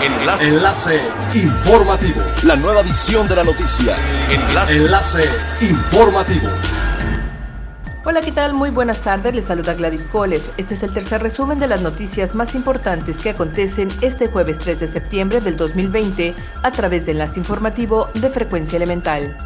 Enlace. Enlace informativo. La nueva edición de la noticia. Enlace. Enlace informativo. Hola, ¿qué tal? Muy buenas tardes. Les saluda Gladys Kolev. Este es el tercer resumen de las noticias más importantes que acontecen este jueves 3 de septiembre del 2020 a través del enlace informativo de Frecuencia Elemental.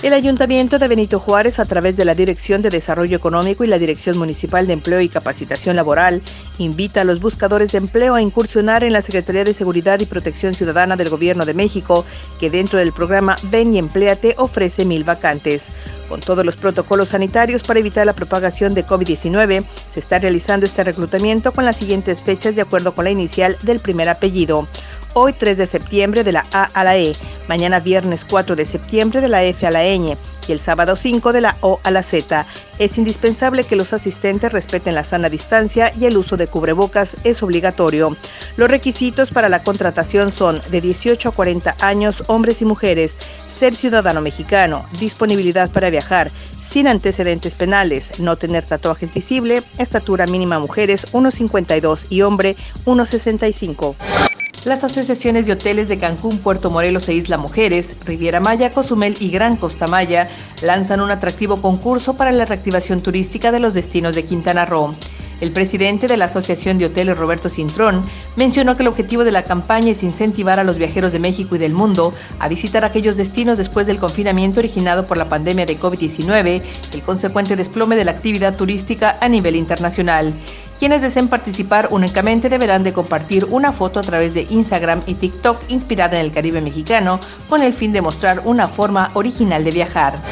El Ayuntamiento de Benito Juárez, a través de la Dirección de Desarrollo Económico y la Dirección Municipal de Empleo y Capacitación Laboral, invita a los buscadores de empleo a incursionar en la Secretaría de Seguridad y Protección Ciudadana del Gobierno de México, que dentro del programa Ven y Empleate ofrece mil vacantes. Con todos los protocolos sanitarios para evitar la propagación de COVID-19, se está realizando este reclutamiento con las siguientes fechas de acuerdo con la inicial del primer apellido hoy 3 de septiembre de la A a la E, mañana viernes 4 de septiembre de la F a la ñ y el sábado 5 de la O a la Z. Es indispensable que los asistentes respeten la sana distancia y el uso de cubrebocas es obligatorio. Los requisitos para la contratación son de 18 a 40 años, hombres y mujeres, ser ciudadano mexicano, disponibilidad para viajar, sin antecedentes penales, no tener tatuajes visible, estatura mínima mujeres 1,52 y hombre 1,65. Las asociaciones de hoteles de Cancún, Puerto Morelos e Isla Mujeres, Riviera Maya, Cozumel y Gran Costa Maya lanzan un atractivo concurso para la reactivación turística de los destinos de Quintana Roo. El presidente de la Asociación de Hoteles, Roberto Cintrón, mencionó que el objetivo de la campaña es incentivar a los viajeros de México y del mundo a visitar aquellos destinos después del confinamiento originado por la pandemia de COVID-19, el consecuente desplome de la actividad turística a nivel internacional. Quienes deseen participar únicamente deberán de compartir una foto a través de Instagram y TikTok inspirada en el Caribe mexicano con el fin de mostrar una forma original de viajar.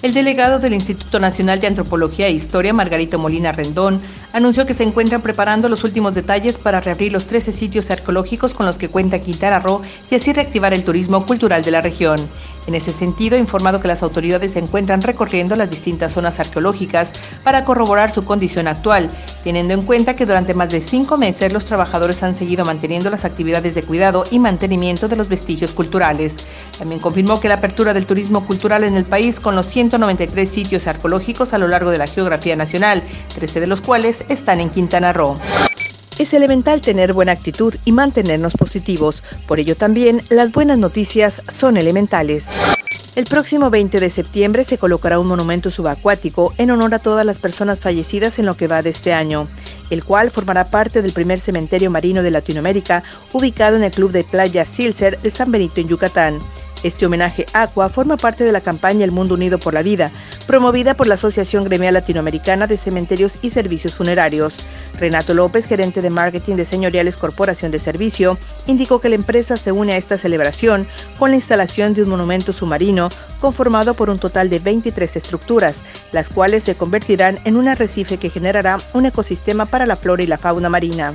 El delegado del Instituto Nacional de Antropología e Historia, Margarito Molina Rendón, anunció que se encuentran preparando los últimos detalles para reabrir los 13 sitios arqueológicos con los que cuenta Quintana Roo y así reactivar el turismo cultural de la región. En ese sentido, ha informado que las autoridades se encuentran recorriendo las distintas zonas arqueológicas para corroborar su condición actual, teniendo en cuenta que durante más de cinco meses los trabajadores han seguido manteniendo las actividades de cuidado y mantenimiento de los vestigios culturales. También confirmó que la apertura del turismo cultural en el país con los 193 sitios arqueológicos a lo largo de la geografía nacional, 13 de los cuales están en Quintana Roo. Es elemental tener buena actitud y mantenernos positivos, por ello también las buenas noticias son elementales. El próximo 20 de septiembre se colocará un monumento subacuático en honor a todas las personas fallecidas en lo que va de este año, el cual formará parte del primer cementerio marino de Latinoamérica ubicado en el Club de Playa Silser de San Benito en Yucatán. Este homenaje Aqua forma parte de la campaña El Mundo Unido por la Vida, promovida por la Asociación Gremial Latinoamericana de Cementerios y Servicios Funerarios. Renato López, gerente de marketing de Señoriales Corporación de Servicio, indicó que la empresa se une a esta celebración con la instalación de un monumento submarino conformado por un total de 23 estructuras, las cuales se convertirán en un arrecife que generará un ecosistema para la flora y la fauna marina.